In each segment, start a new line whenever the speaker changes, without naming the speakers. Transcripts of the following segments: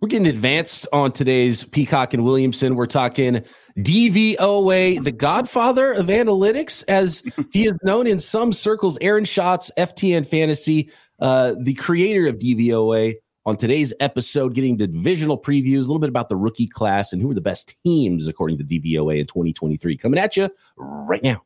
We're getting advanced on today's Peacock and Williamson. We're talking DVOA, the godfather of analytics, as he is known in some circles. Aaron Schatz, FTN Fantasy, uh, the creator of DVOA. On today's episode, getting divisional previews, a little bit about the rookie class and who are the best teams according to DVOA in 2023. Coming at you right now.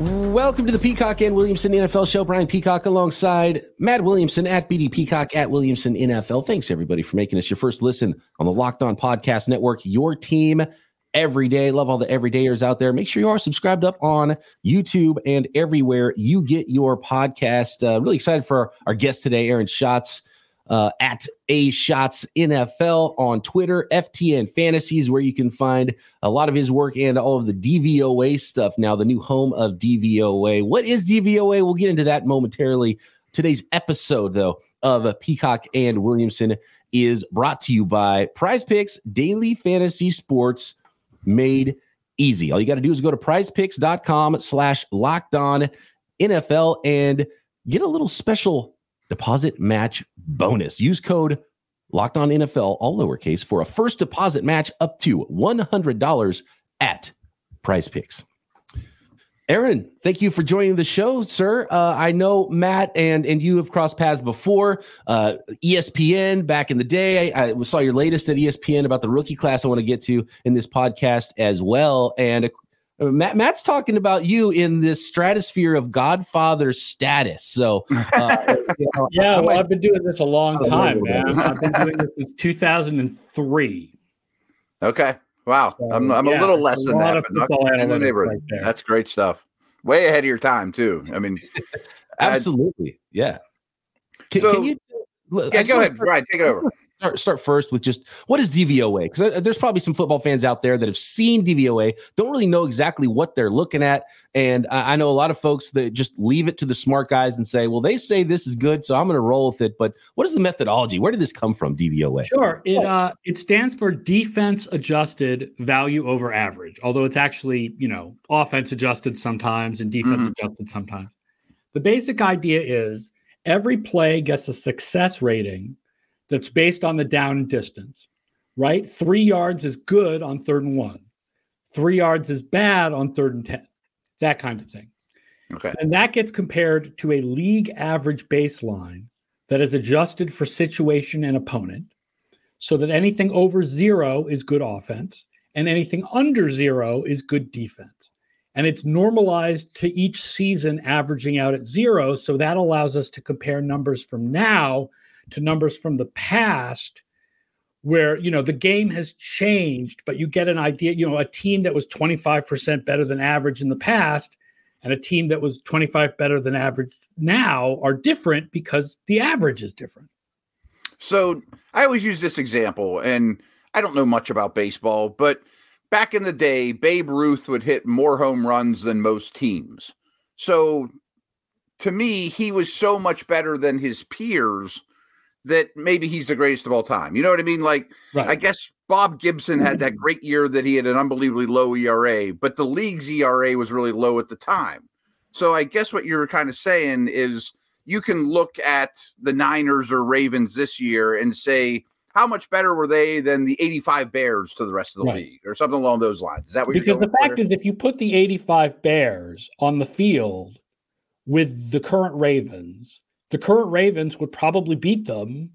Welcome to the Peacock and Williamson NFL show. Brian Peacock alongside Matt Williamson at BD Peacock at Williamson NFL. Thanks everybody for making us your first listen on the Locked On Podcast Network. Your team every day. Love all the everydayers out there. Make sure you are subscribed up on YouTube and everywhere you get your podcast. Uh, really excited for our guest today, Aaron Schatz uh, at A Schatz NFL on Twitter, FTN Fantasies, where you can find a lot of his work and all of the DVOA stuff. Now, the new home of DVOA. What is DVOA? We'll get into that momentarily. Today's episode, though, of Peacock and Williamson is brought to you by PrizePicks Daily Fantasy Sports Made Easy. All you got to do is go to prizepicks.com slash locked on NFL and get a little special deposit match bonus. Use code locked on NFL, all lowercase, for a first deposit match up to $100 at PrizePicks. Aaron, thank you for joining the show, sir. Uh, I know Matt and and you have crossed paths before. Uh, ESPN back in the day. I, I, saw your latest at ESPN about the rookie class. I want to get to in this podcast as well. And Matt, Matt's talking about you in this stratosphere of Godfather status. So, uh,
you know, yeah, well, I've been doing this a long time, man. I've been doing this since 2003.
Okay. Wow. So, I'm, I'm yeah, a little less than that, but in the neighborhood. Right That's great stuff. Way ahead of your time, too. I mean,
absolutely. yeah.
Can, so, can you, yeah, go ahead. Right. Take it over
start, start first with just what is DVOA? Because uh, there's probably some football fans out there that have seen DVOA, don't really know exactly what they're looking at. And I, I know a lot of folks that just leave it to the smart guys and say, well, they say this is good, so I'm going to roll with it. But what is the methodology? Where did this come from, DVOA?
Sure. It, uh, it stands for defense adjusted value over average, although it's actually, you know, offense adjusted sometimes and defense mm-hmm. adjusted sometimes. The basic idea is every play gets a success rating that's based on the down and distance, right? Three yards is good on third and one, three yards is bad on third and 10, that kind of thing.
Okay.
And that gets compared to a league average baseline that is adjusted for situation and opponent so that anything over zero is good offense and anything under zero is good defense. And it's normalized to each season averaging out at zero. So that allows us to compare numbers from now to numbers from the past where you know the game has changed but you get an idea you know a team that was 25% better than average in the past and a team that was 25 better than average now are different because the average is different.
So i always use this example and i don't know much about baseball but back in the day babe ruth would hit more home runs than most teams. So to me he was so much better than his peers that maybe he's the greatest of all time. You know what I mean? Like, right. I guess Bob Gibson had that great year that he had an unbelievably low ERA, but the league's ERA was really low at the time. So I guess what you're kind of saying is you can look at the Niners or Ravens this year and say, how much better were they than the 85 Bears to the rest of the right. league or something along those lines? Is that what
because the fact is, if you put the 85 Bears on the field with the current Ravens, the current Ravens would probably beat them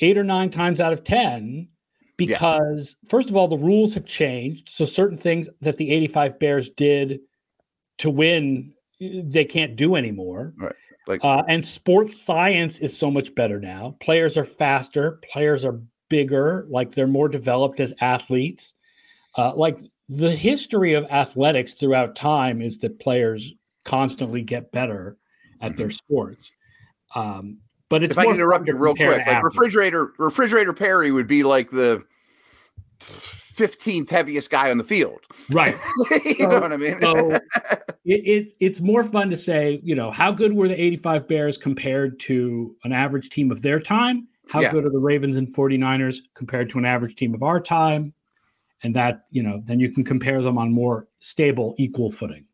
eight or nine times out of 10 because, yeah. first of all, the rules have changed. So certain things that the 85 Bears did to win they can't do anymore.
Right. Like
Uh, and sports science is so much better now. Players are faster, players are bigger, like they're more developed as athletes. Uh, like the history of athletics throughout time is that players constantly get better at their sports. Um, but it's
if I
more
can interrupt you real quick, like
athletes.
refrigerator refrigerator Perry would be like the fifteenth heaviest guy on the field.
right?
you
So-
know what I mean?
So it, it it's more fun to say, you know, how good were the 85 Bears compared to an average team of their time? How
Yeah.
good are the Ravens and 49ers compared to an average team of our time? And that, you know, then you can compare them on more stable, equal footing.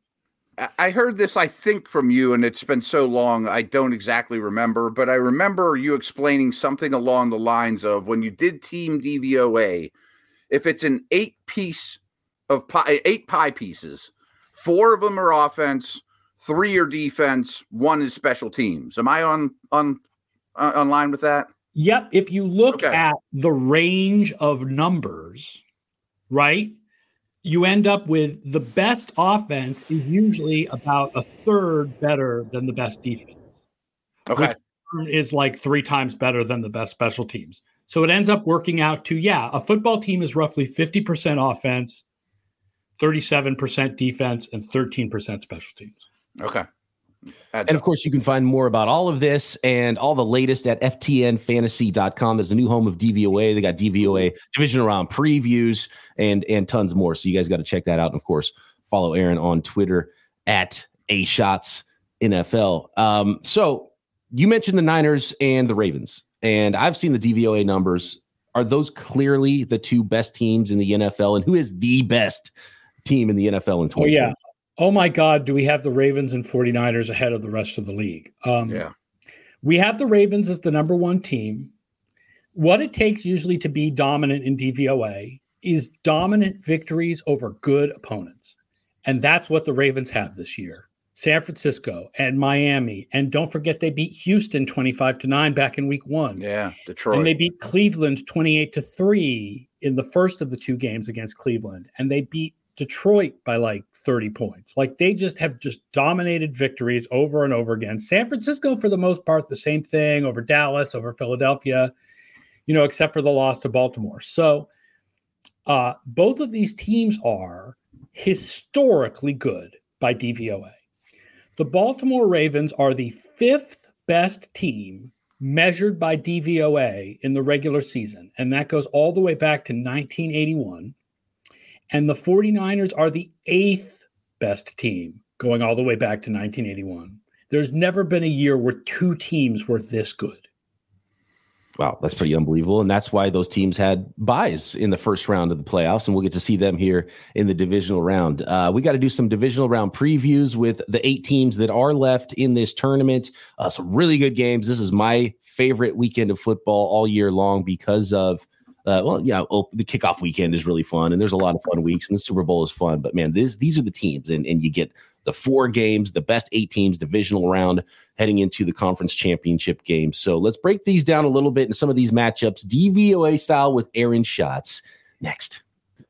I- heard this, I think, from you, and it's been so long, I don't exactly remember, but I remember you explaining something along the lines of when you did Team DVOA, if it's an eight piece of pie, eh, eight pie pieces, four of them are offense, three are defense, one is special teams. Am I on on on on line with that?
Yep. If you look
Okay.
at the range of numbers, right, you end up with the best offense is usually about a third better than the best defense.
Okay.
Which is like three times better than the best special teams. So it ends up working out to, yeah, a football team is roughly 50% offense, 37% defense, and 13% special teams.
Okay. Adds
And of course, you can find more about all of this and all the latest at ftnfantasy.com. There's a new home of DVOA. They got DVOA division round previews and and tons more. So you guys got to check that out. And of course, follow Aaron on Twitter at A Schatz NFL. Um, so you mentioned the Niners and the Ravens, and I've seen the DVOA numbers. Are those clearly the two best teams in the NFL? And who is the best team in the NFL in 2020?
Oh, yeah. Oh, my God. Do we have the Ravens and 49ers ahead of the rest of the league? Um,
yeah.
We have the Ravens as the number one team. What it takes usually to be dominant in DVOA is dominant victories over good opponents. And that's what the Ravens have this year. San Francisco and Miami. And don't forget they beat Houston 25 to 9 back in week 1.
Yeah. Detroit.
And they beat Cleveland 28 to 3 in the first of the two games against Cleveland. And they beat Detroit by like 30 points. Like they just have just dominated victories over and over again. San Francisco, for the most part, the same thing over Dallas, over Philadelphia, you know, except for the loss to Baltimore. So uh, both of these teams are historically good by DVOA. The Baltimore Ravens are the fifth best team measured by DVOA in the regular season, and that goes all the way back to 1981. And the 49ers are the eighth best team going all the way back to 1981. There's never been a year where two teams were this good.
Wow, that's pretty unbelievable. And that's why those teams had buys in the first round of the playoffs. And we'll get to see them here in the divisional round. Uh, we got to do some divisional round previews with the eight teams that are left in this tournament. Uh, some really good games. This is my favorite weekend of football all year long because of. Uh, well, yeah, oh, the kickoff weekend is really fun, and there's a lot of fun weeks, and the Super Bowl is fun. But man, this these are the teams, and and you get the four games, the best eight teams, divisional round heading into the conference championship game. So let's break these down a little bit in some of these matchups, DVOA style with Aaron Schatz. Next.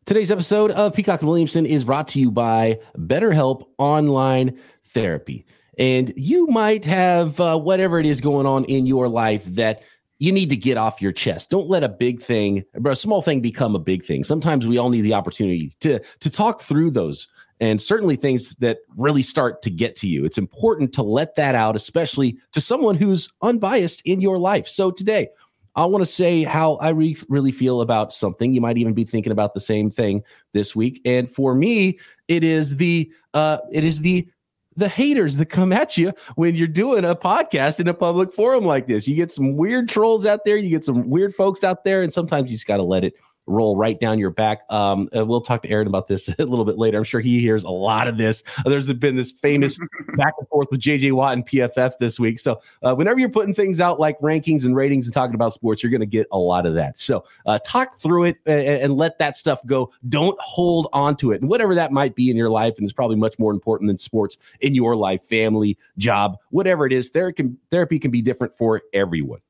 Today's episode of Peacock and Williamson is brought to you by BetterHelp Online Therapy. And you might have uh, whatever it is going on in your life that you need to get off your chest. Don't let a big thing, or a small thing become a big thing. Sometimes we all need the opportunity to to talk through those and certainly things that really start to get to you. It's important to let that out, especially to someone who's unbiased in your life. So today, I want to say how I re- really feel about something. You might even be thinking about the same thing this week. And for me, it is the uh, it is the the haters that come at you when you're doing a podcast in a public forum like this. You get some weird trolls out there, you get some weird folks out there, and sometimes you just got to let it roll right down your back. Um, uh, we'll talk to Aaron about this a little bit later. I'm sure he hears a lot of this. Uh, There's been this famous back and forth with JJ Watt and PFF this week. So uh, whenever you're putting things out like rankings and ratings and talking about sports, you're going to get a lot of that. So uh, talk through it and, and let that stuff go. Don't hold on to it. And whatever that might be in your life, and it's probably much more important than sports in your life, family, job, whatever it is, there can, therapy can be different for everyone.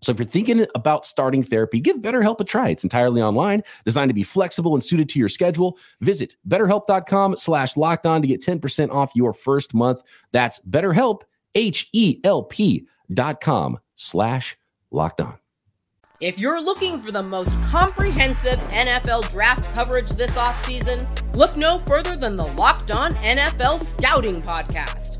So if you're thinking about starting therapy, give BetterHelp a try. It's entirely online, designed to be flexible and suited to your schedule. Visit betterhelp.com slash locked on to get 10% off your first month. That's betterhelp, H-E-L-P dot com slash locked on.
If you're looking for the most comprehensive NFL draft coverage this offseason, look no further than the Locked On NFL Scouting Podcast.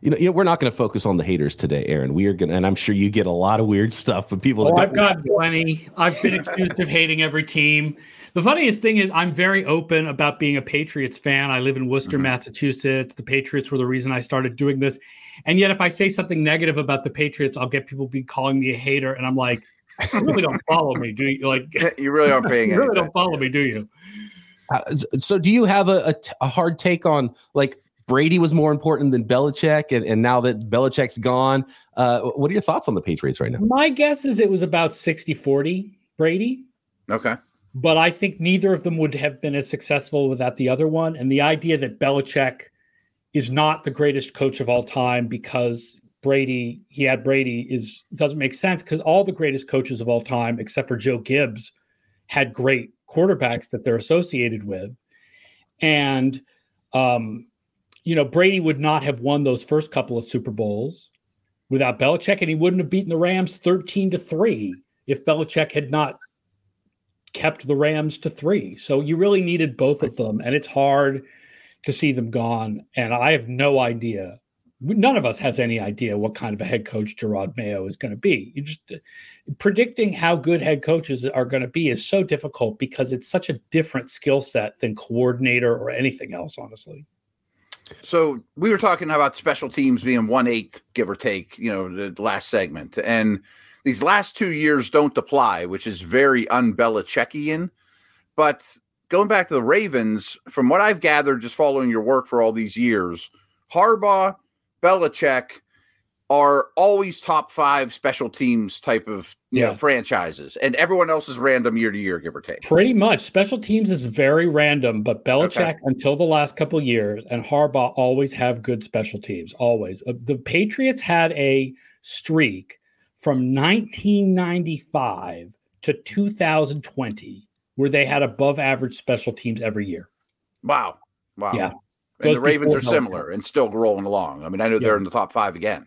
You know, you know, we're not going to focus on the haters today, Aaron. We are going to, and I'm sure you get a lot of weird stuff, but people.
Oh, I've got plenty. I've been accused of hating every team. The funniest thing is, I'm very open about being a Patriots fan. I live in Worcester, mm-hmm. Massachusetts. The Patriots were the reason I started doing this. And yet, if I say something negative about the Patriots, I'll get people be calling me a hater. And I'm like, you really don't follow me, do you? Like,
you really aren't paying. Attention.
You really don't follow me, do you?
Uh, so, do you have a, a, a hard take on like Brady was more important than Belichick, and, and now that Belichick's gone, uh, what are your thoughts on the Patriots right now?
My guess is it was about 60 40 Brady.
Okay.
But I think neither of them would have been as successful without the other one. And the idea that Belichick is not the greatest coach of all time because Brady, he had Brady, is doesn't make sense because all the greatest coaches of all time, except for Joe Gibbs, had great quarterbacks that they're associated with. And um, you know, Brady would not have won those first couple of Super Bowls without Belichick, and he wouldn't have beaten the Rams 13 to 3 if Belichick had not kept the Rams to three. So you really needed both of them, and it's hard to see them gone. And I have no idea. None of us has any idea what kind of a head coach Jerod Mayo is going to be. You just predicting how good head coaches are going to be is so difficult because it's such a different skill set than coordinator or anything else, honestly.
So we were talking about special teams being one eighth, give or take, you know, the last segment, and these last two years don't apply, which is very unBelichickian. But going back to the Ravens, from what I've gathered, just following your work for all these years, Harbaugh, Belichick are always top five special teams type of you yeah. know franchises, and everyone else is random year to year, give or take.
Pretty much, special teams is very random, but Belichick okay. until the last couple years and Harbaugh always have good special teams. Always, uh, the Patriots had a streak from 1995 to 2020 where they had above average special teams every year.
Wow. Wow.
Yeah.
And the Ravens are similar and still rolling along. I mean, I know yeah. they're in the top five again.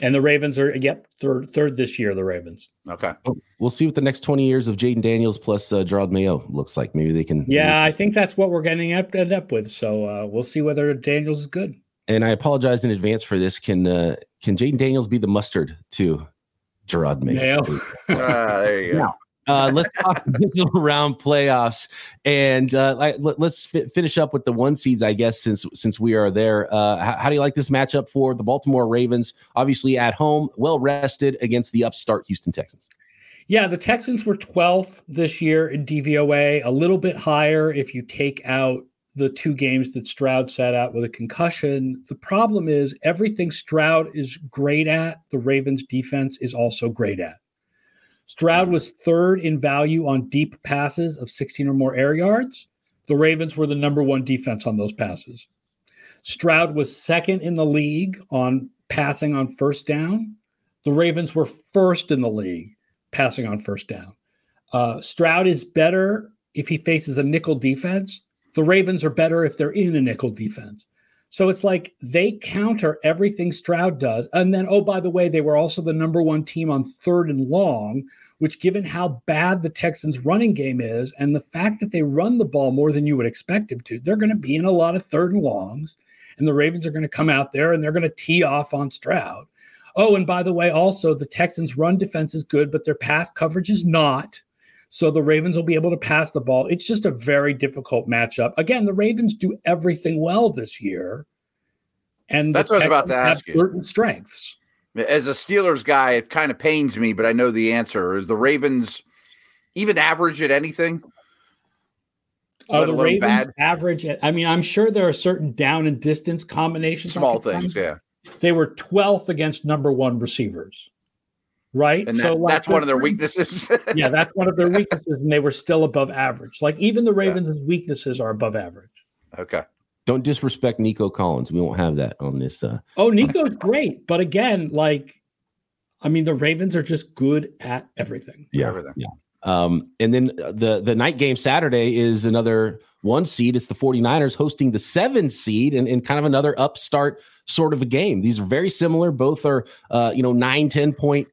And the Ravens are yep third third this year. The Ravens.
Okay.
We'll see what the next twenty years of Jayden Daniels plus uh, Jerod Mayo looks like. Maybe they can.
Yeah, I think that's what we're getting up end up with. So uh, we'll see whether Daniels is good.
And I apologize in advance for this. Can uh, can Jayden Daniels be the mustard to Jerod Mayo?
Mayo. uh, there you go. Now,
uh, let's talk divisional round playoffs, and uh, let, us fi- finish up with the one seeds, I guess, since since we are there. Uh, how, how, do you like this matchup for the Baltimore Ravens? Obviously at home, well rested against the upstart Houston Texans.
Yeah, the Texans were 12th this year in DVOA, a little bit higher if you take out the two games that Stroud sat out with a concussion. The problem is everything Stroud is great at, the Ravens defense is also great at. Stroud was third in value on deep passes of 16 or more air yards. The Ravens were the number one defense on those passes. Stroud was second in the league on passing on first down. The Ravens were first in the league passing on first down. Uh, Stroud is better if he faces a nickel defense. The Ravens are better if they're in a nickel defense. So it's like they counter everything Stroud does. And then, oh, by the way, they were also the number one team on third and long, which, given how bad the Texans' running game is and the fact that they run the ball more than you would expect them to, they're going to be in a lot of third and longs. And the Ravens are going to come out there and they're going to tee off on Stroud. Oh, and by the way, also the Texans' run defense is good, but their pass coverage is not. So the Ravens will be able to pass the ball. It's just a very difficult matchup. Again, the Ravens do everything well this year. And
that's what I was about to ask you.
Certain strengths.
As a Steelers guy, it kind of pains me, but I know the answer. Is the Ravens even average at anything?
Are the Ravens
bad?
average? At, I mean, I'm sure there are certain down and distance combinations.
Small things, yeah.
They were 12th against number one receivers, right?
And that,
like,
that's one of their weaknesses.
yeah, that's one of their weaknesses, and they were still above average. Like even the Ravens' weaknesses are above average.
okay.
Don't disrespect Nico Collins. We won't have that on this. Uh,
Oh, Nico's great, but again, like, I mean, the Ravens are just good at everything.
yeah,
Everything.
yeah. Um, and then the the night game Saturday is another one seed. It's the 49ers hosting the seven seed and, and kind of another upstart sort of a game. These are very similar. Both are uh, you know, nine, 10 point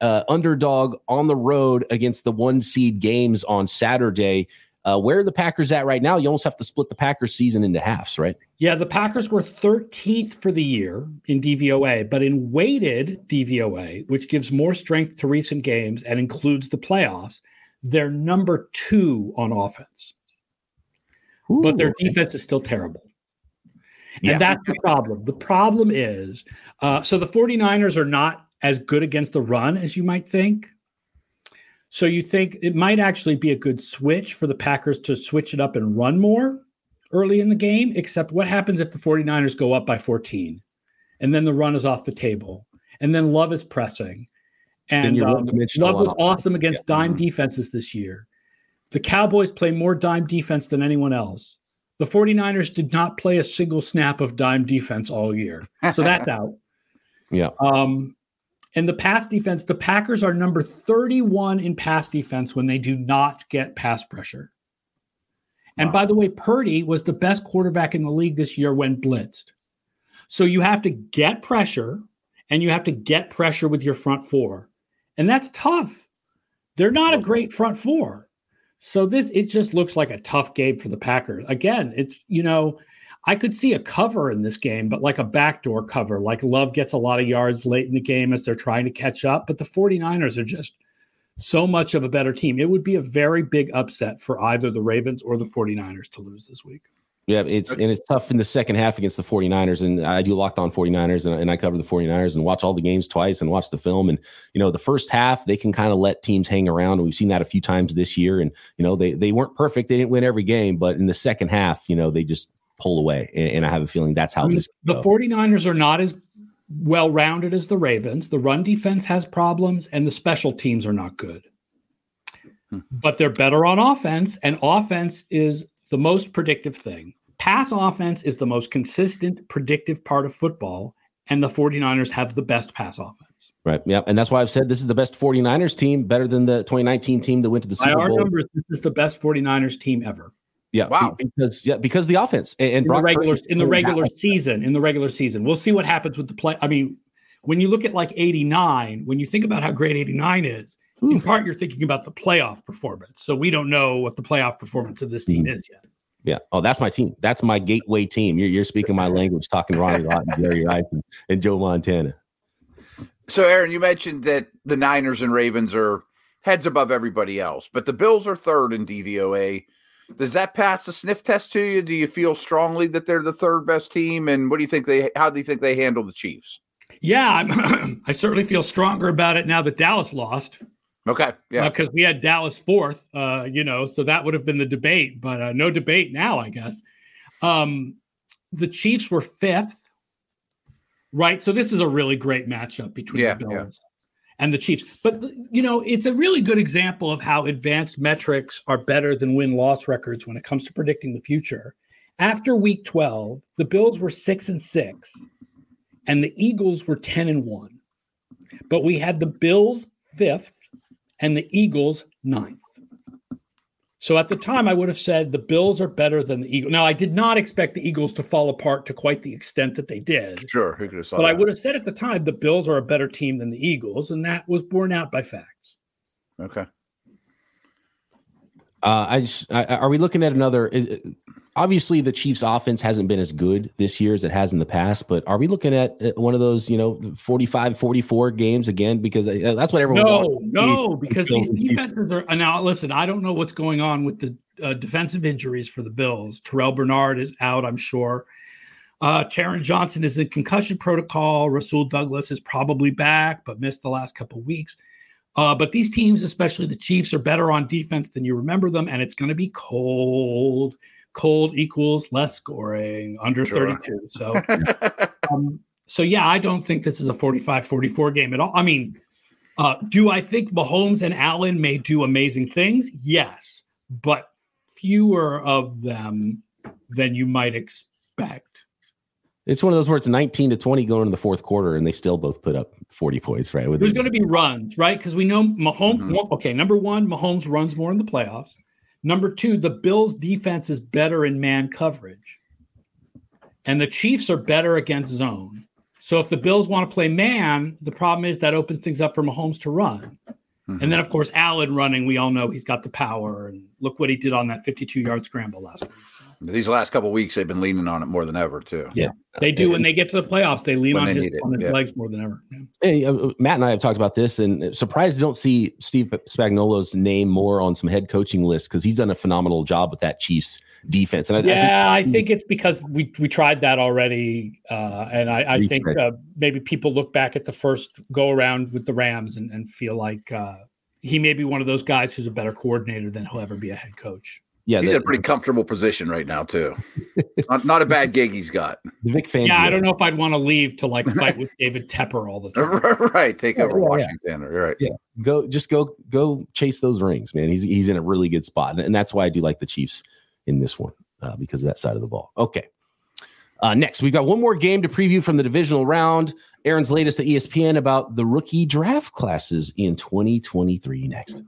uh, underdog on the road against the one seed games on Saturday. Uh, where are the Packers at right now? You almost have to split the Packers season into halves, right?
Yeah, the Packers were 13th for the year in DVOA, but in weighted DVOA, which gives more strength to recent games and includes the playoffs, they're number two on offense. but their defense is still terrible.
Yeah.
And that's the problem. The problem is uh, so the 49ers are not as good against the run as you might think. So you think it might actually be a good switch for the Packers to switch it up and run more early in the game, except what happens if the 49ers go up by 14 and then the run is off the table and then Love is pressing. And um, Love was awesome against dime defenses this year. The Cowboys play more dime defense than anyone else. The 49ers did not play a single snap of dime defense all year. So that's out.
Yeah.
Um, and the pass defense, the Packers are number 31 in pass defense when they do not get pass pressure. And by the way, Purdy was the best quarterback in the league this year when blitzed. So you have to get pressure and you have to get pressure with your front four. And that's tough. They're not a great front four. So this it just looks like a tough game for the Packers. Again, it's you know, I could see a cover in this game, but like a backdoor cover, like Love gets a lot of yards late in the game as they're trying to catch up, but the 49ers are just so much of a better team. It would be a very big upset for either the Ravens or the 49ers to lose this week.
Yeah, it's and it's tough in the second half against the 49ers. And I do locked on 49ers and, and I cover the 49ers and watch all the games twice and watch the film. And, you know, the first half, they can kind of let teams hang around. We've seen that a few times this year. And, you know, they they weren't perfect. They didn't win every game, but in the second half, you know, they just pull away. And, and I have a feeling that's how
I mean,
this
the 49ers are not as well rounded as the Ravens. The run defense has problems and the special teams are not good. Hmm. But they're better on offense, and offense is the most predictive thing. Pass offense is the most consistent, predictive part of football, and the 49ers have the best pass offense.
Right. Yeah. And that's why I've said this is the best 49ers team, better than the 2019 team that went to the
By
Super
our
Bowl.
numbers, this is the best 49ers team ever.
Yeah.
Wow.
Because yeah, because the offense and, and
in the regular
Purdy-
in the regular season. In the regular season, we'll see what happens with the play. I mean, when you look at like '89, when you think about how great '89 is, in part you're thinking about the playoff performance. So we don't know what the playoff performance of this team
Mm-hmm.
is yet.
Yeah. Oh, that's my team. That's my gateway team. You're, you're speaking my language, talking Ronnie Lott and Jerry Rice and, and Joe Montana.
So, Aaron, you mentioned that the Niners and Ravens are heads above everybody else, but the Bills are third in DVOA. Does that pass the sniff test to you? Do you feel strongly that they're the third best team? And what do you think they? How do you think they handle the Chiefs?
Yeah, I'm, I certainly feel stronger about it now that Dallas lost.
Okay, yeah,
because we had Dallas fourth, uh, you know, so that would have been the debate, but uh, no debate now, I guess. Um, the Chiefs were fifth, right? So this is a really great matchup between
Yeah,
the
yeah.
And the Chiefs. But you know, it's a really good example of how advanced metrics are better than win loss records when it comes to predicting the future. After Week twelve, the Bills were six and six, and the Eagles were ten and one. But we had the Bills fifth and the Eagles ninth. So at the time, I would have said the Bills are better than the Eagles. Now, I did not expect the Eagles to fall apart to quite the extent that they did,
sure. Who could have saw
but I would have said at the time the Bills are a better team than the Eagles, and that was borne out by facts.
Okay.
Uh, I just, I, are we looking at another? Is, obviously, the Chiefs' offense hasn't been as good this year as it has in the past, but are we looking at uh, one of those, you know, 45 44 games again? Because uh, that's what everyone
No, no, because these defenses are now. Listen, I don't know what's going on with the uh, defensive injuries for the Bills. Terrel Bernard is out, I'm sure. Uh, Taron Johnson is in concussion protocol. Rasul Douglas is probably back, but missed the last couple weeks. Uh, but these teams, especially the Chiefs, are better on defense than you remember them, and it's going to be cold. Cold equals less scoring under sure. 32. So, um, so yeah, I don't think this is a 45-44 game at all. I mean, uh, do I think Mahomes and Allen may do amazing things? Yes, but fewer of them than you might expect.
It's one of those where it's 19 to 20 going in the fourth quarter, and they still both put up 40 points, right?
There's going to be runs, right? Because we know Mahomes. Mm-hmm. Okay, number one, Mahomes runs more in the playoffs. Number two, the Bills' defense is better in man coverage, and the Chiefs are better against zone. So if the Bills want to play man, the problem is that opens things up for Mahomes to run. Mm-hmm. And then, of course, Allen running, we all know he's got the power. And look what he did on that 52 yard scramble last week. So.
These last couple weeks, they've been leaning on it more than ever, too.
Yeah, they do. When they get to the playoffs, they lean on his, on his yeah. legs more than ever. Yeah.
Hey, uh, Matt and I have talked about this, and surprised you don't see Steve Spagnuolo's name more on some head coaching lists because he's done a phenomenal job with that Chiefs defense.
And I, yeah, I think, I think, it's because we we tried that already, uh, and I, I think uh, maybe people look back at the first go around with the Rams and, and feel like uh, he may be one of those guys who's a better coordinator than he'll ever be a head coach.
Yeah, he's in a pretty comfortable position right now too. not, not a bad gig he's got.
The Vic Fangio.
Yeah, I don't know if I'd want to leave to like fight with David Tepper all the time.
right, take over yeah, Washington. Yeah. Right.
Yeah, go just go go chase those rings, man. He's he's in a really good spot, and that's why I do like the Chiefs in this one uh, because of that side of the ball. Okay. Uh, next, we've got one more game to preview from the divisional round. Aaron's latest to ESPN about the rookie draft classes in 2023 next.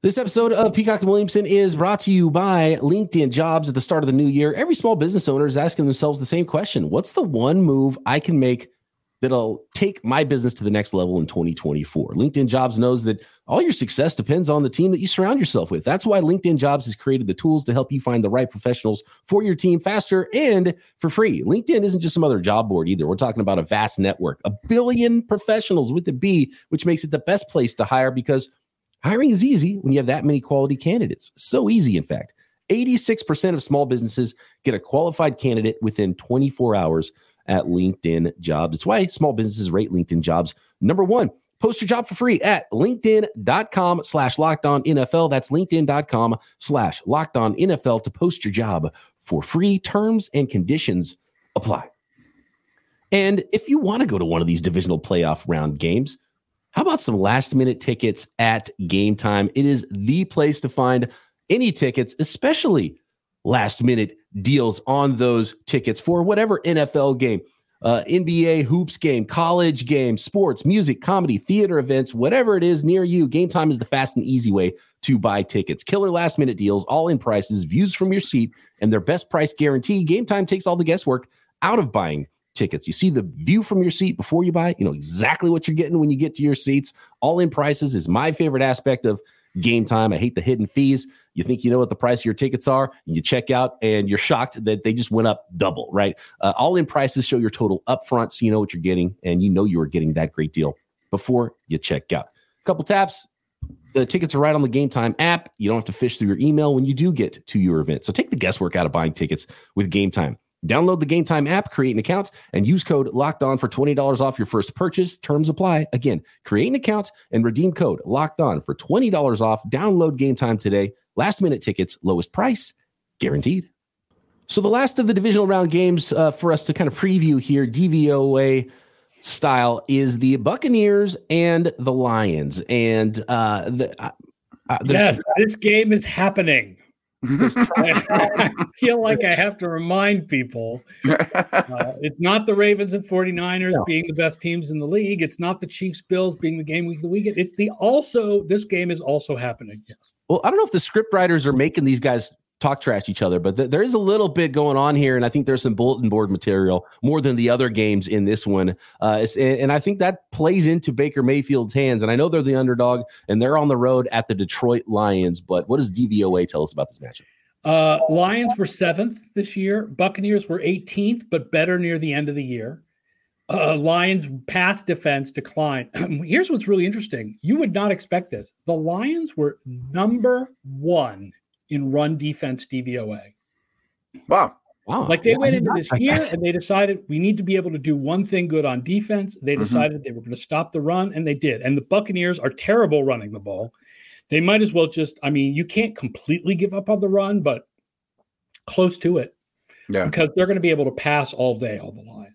This episode of Peacock and Williamson is brought to you by LinkedIn Jobs. At the start of the new year, every small business owner is asking themselves the same question What's the one move I can make that'll take my business to the next level in 2024. LinkedIn Jobs knows that all your success depends on the team that you surround yourself with. That's why LinkedIn Jobs has created the tools to help you find the right professionals for your team faster and for free. LinkedIn isn't just some other job board either. We're talking about a vast network, a billion professionals with a B, which makes it the best place to hire because hiring is easy when you have that many quality candidates. So easy, in fact. 86% of small businesses get a qualified candidate within 24 hours at LinkedIn Jobs. It's why small businesses rate LinkedIn Jobs number one. Post your job for free at linkedin.com slash locked on NFL. That's linkedin.com slash locked on NFL to post your job for free. Terms and conditions apply. And if you want to go to one of these divisional playoff round games, how about some last minute tickets at Gametime? It is the place to find any tickets, especially last minute deals on those tickets for whatever NFL game, uh, NBA hoops game, college game, sports, music, comedy, theater events, whatever it is near you. Gametime is the fast and easy way to buy tickets. Killer last minute deals, all in prices, views from your seat, and their best price guarantee. Game time takes all the guesswork out of buying tickets. You see the view from your seat before you buy, you know exactly what you're getting when you get to your seats. All in prices is my favorite aspect of Gametime. I hate the hidden fees. You think you know what the price of your tickets are, and you check out, and you're shocked that they just went up double, right? Uh, all in prices show your total upfront, so you know what you're getting, and you know you are getting that great deal before you check out. A couple taps, the tickets are right on the Gametime app. You don't have to fish through your email when you do get to your event. So take the guesswork out of buying tickets with Gametime. Download the Gametime app, create an account, and use code Locked On for twenty dollars off your first purchase. Terms apply. Again, create an account and redeem code Locked On for twenty dollars off. Download Gametime today. Last minute tickets, lowest price, guaranteed. So the last of the divisional round games uh, for us to kind of preview here, DVOA style, is the Buccaneers and the Lions. And uh, the, uh,
uh yes, this game is happening. I feel like I have to remind people uh, it's not the Ravens and 49ers no. being the best teams in the league. It's not the Chiefs Bills being the game week of the weekend. It's the also, this game is also happening. Yes.
Well, I don't know if the script writers are making these guys talk trash each other, but th- there is a little bit going on here, and I think there's some bulletin board material more than the other games in this one. Uh, and, and, I think that plays into Baker Mayfield's hands. And I know they're the underdog, and they're on the road at the Detroit Lions. But what does DVOA tell us about this matchup?
Uh, Lions were seventh this year. Buccaneers were 18th, but better near the end of the year. Uh, Lions pass defense declined. Here's what's really interesting. You would not expect this. The Lions were number one in run defense DVOA.
Wow.
Wow.
Like they
Yeah,
went into
not
this year and they decided we need to be able to do one thing good on defense. They
Mhm.
decided they were going to stop the run, and they did. And the Buccaneers are terrible running the ball. They might as well just, I mean, you can't completely give up on the run, but close to it
Yeah.
because they're going to be able to pass all day on the Lions.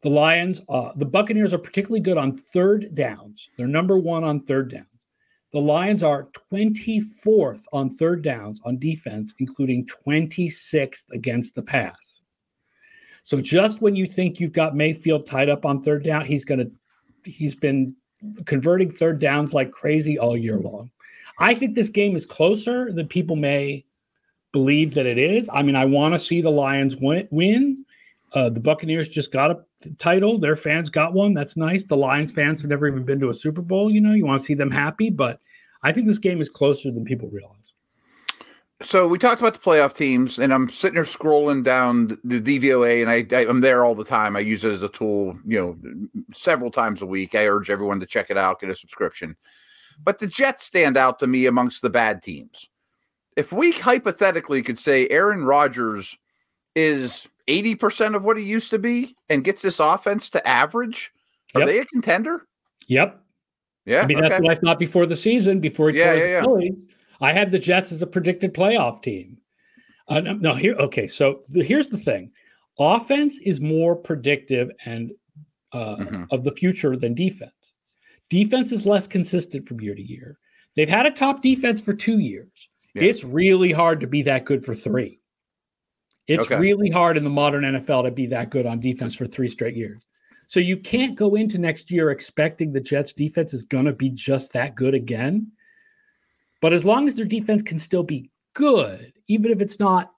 The Lions, uh, the Buccaneers are particularly good on third downs. They're number one on third downs. The Lions are 24th on third downs on defense, including 26th against the pass. So just when you think you've got Mayfield tied up on third down, he's going to he's been converting third downs like crazy all year long. I think this game is closer than people may believe that it is. I mean, I want to see the Lions win. win. Uh, the Buccaneers just got a title. Their fans got one. That's nice. The Lions fans have never even been to a Super Bowl. You know, you want to see them happy, but I think this game is closer than people realize.
So we talked about the playoff teams, and I'm sitting there scrolling down the DVOA, and I, I I'm there all the time. I use it as a tool, you know, several times a week. I urge everyone to check it out, get a subscription. But the Jets stand out to me amongst the bad teams. If we hypothetically could say Aaron Rodgers is 80% of what he used to be and gets this offense to average, are
Yep.
they a contender?
Yep.
Yeah.
I mean,
okay.
that's what I thought before the season, before he
Yeah, yeah, yeah.
I had the Jets as a predicted playoff team. Uh, no, here, okay. So the, here's the thing: offense is more predictive and uh,
Mhm.
of the future than defense. Defense is less consistent from year to year. They've had a top defense for two years.
Yeah.
It's really hard to be that good for three. It's
Okay.
really hard in the modern NFL to be that good on defense for three straight years. So you can't go into next year expecting the Jets defense is going to be just that good again. But as long as their defense can still be good, even if it's not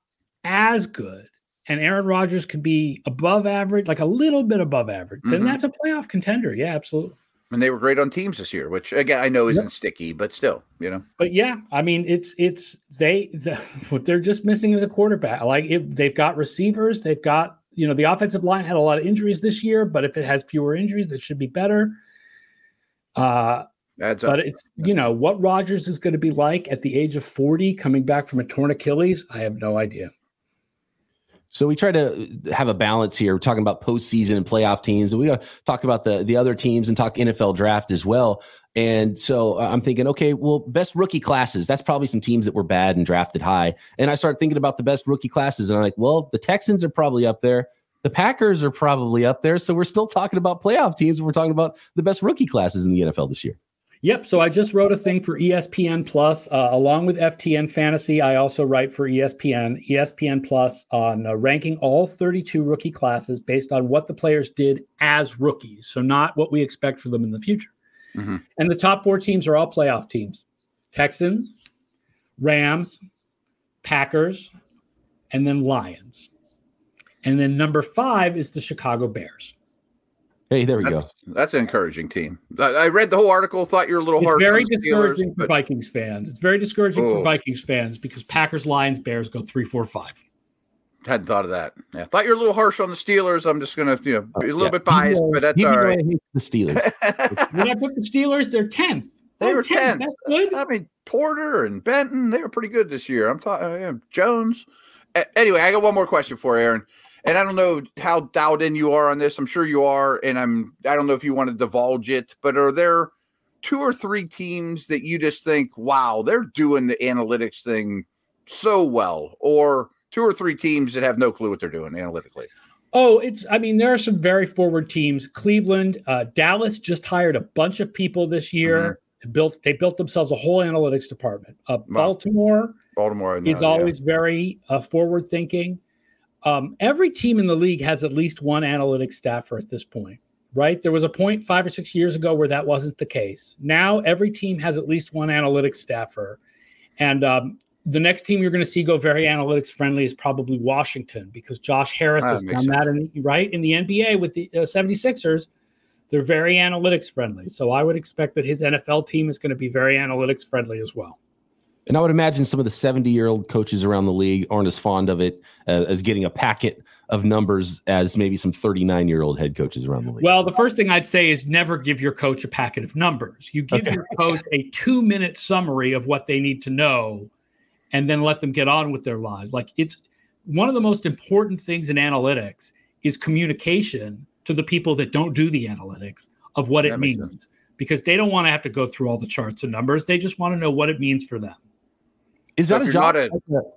as good, and Aaron Rodgers can be above average, like a little bit above average, then
Mhm.
that's a playoff contender. Yeah, absolutely.
And they were great on teams this year, which again I know isn't sticky, but still, you know.
But yeah, I mean, it's it's they the, what they're just missing is a quarterback. Like it, they've got receivers, they've got you know the offensive line had a lot of injuries this year, but if it has fewer injuries, it should be better. Uh,
Adds up.
but it's you know what Rodgers is going to be like at the age of forty, coming back from a torn Achilles. I have no idea.
So we try to have a balance here. We're talking about postseason and playoff teams, and we got to talk about the the other teams and talk NFL draft as well. And so uh, I'm thinking, okay, well, best rookie classes. That's probably some teams that were bad and drafted high. And I start thinking about the best rookie classes, and I'm like, well, the Texans are probably up there. The Packers are probably up there. So we're still talking about playoff teams. We're talking about the best rookie classes in the NFL this year.
Yep. So I just wrote a thing for ESPN Plus, uh, along with FTN Fantasy. I also write for ESPN, ESPN Plus on uh, ranking all 32 rookie classes based on what the players did as rookies. So not what we expect for them in the future.
Mhm.
And the top four teams are all playoff teams: Texans, Rams, Packers, and then Lions. And then number five is the Chicago Bears.
Hey, there we go.
That's, that's an encouraging team. I, I read the whole article. Thought you were a little
It's
harsh.
very
on the Steelers,
discouraging for
but
Vikings fans. It's very discouraging for
Oh.
Vikings fans because Packers, Lions, Bears go three, four, five.
hadn't thought of that. Yeah, thought you were a little harsh on the Steelers. I'm just gonna, you know, be a little
Yeah.
bit biased, but that's
Even
all
though I hate the Steelers.
When I put the Steelers, they're tenth.
They
Oh,
were
10th.
10th.
That's good.
I mean, Porter and Benton, they were pretty good this year. I'm talking uh, Jones. A- anyway, I got one more question for Aaron, and I don't know how dialed in you are on this. I'm sure you are, and I'm. I don't know if you want to divulge it, but are there two or three teams that you just think, wow, they're doing the analytics thing so well, or two or three teams that have no clue what they're doing analytically?
Oh, it's. I mean, there are some very forward teams. Cleveland, uh, Dallas just hired a bunch of people this year
Mm-hmm.
to build. They built themselves a whole analytics department. Uh, Baltimore.
Baltimore I know,
is
yeah.
always very uh, forward thinking. Um, every team in the league has at least one analytics staffer at this point, right? There was a point five or six years ago where that wasn't the case. Now every team has at least one analytics staffer. And um, the next team you're going to see go very analytics friendly is probably Washington because Josh Harris
Ah,
has
makes
done that, in, right? In the NBA with the uh, 76ers, they're very analytics friendly. So I would expect that his NFL team is going to be very analytics friendly as well.
And I would imagine some of the 70 year old coaches around the league aren't as fond of it uh, as getting a packet of numbers as maybe some 39 year old head coaches around the league.
Well, the first thing I'd say is never give your coach a packet of numbers. You give
Okay.
your coach a two minute summary of what they need to know and then let them get on with their lives. Like it's one of the most important things in analytics is communication to the people that don't do the analytics of what that it means sense. because they don't want to have to go through all the charts and numbers. They just want to know what it means for them.
Is that so a job a,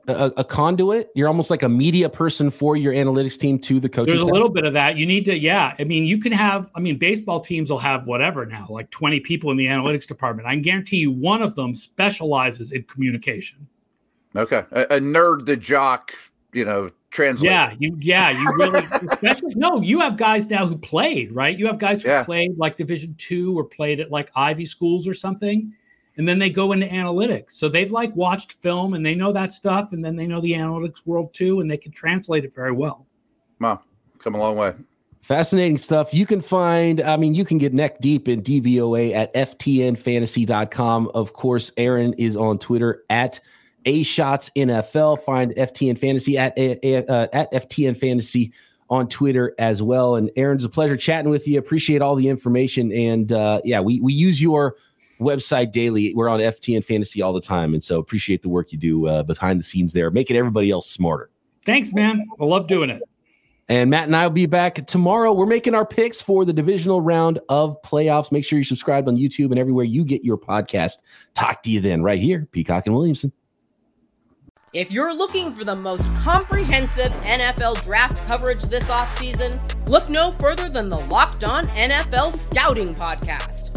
a, a, conduit? You're almost like a media person for your analytics team to the coaching.
There's a little bit of that. You need to, yeah. I mean, you can have. I mean, baseball teams will have whatever now, like 20 people in the analytics department. I can guarantee you, one of them specializes in communication.
Okay, a, a nerd, the jock, you know, translate.
Yeah, you, yeah, you really, especially no. You have guys now who played, right? You have guys who yeah. played like Division two or played at like Ivy schools or something and then they go into analytics. So they've like watched film and they know that stuff, and then they know the analytics world too, and they can translate it very well.
Wow, come a long way.
Fascinating stuff. You can find, I mean, you can get neck deep in DVOA at FTNFantasy.com. Of course, Aaron is on Twitter at A Schatz NFL. Find FTN Fantasy at, uh, at FTN Fantasy on Twitter as well. And Aaron's a pleasure chatting with you. Appreciate all the information. And uh, yeah, we, we use your website daily. We're on FTN Fantasy all the time, and so appreciate the work you do uh, behind the scenes there, making everybody else smarter.
Thanks, man. I love doing it.
And Matt and I will be back tomorrow. We're making our picks for the divisional round of playoffs. Make sure you subscribe on YouTube and everywhere you get your podcast. Talk to you then, right here, Peacock and Williamson.
If you're looking for the most comprehensive NFL draft coverage this offseason, look no further than the Locked On NFL Scouting Podcast.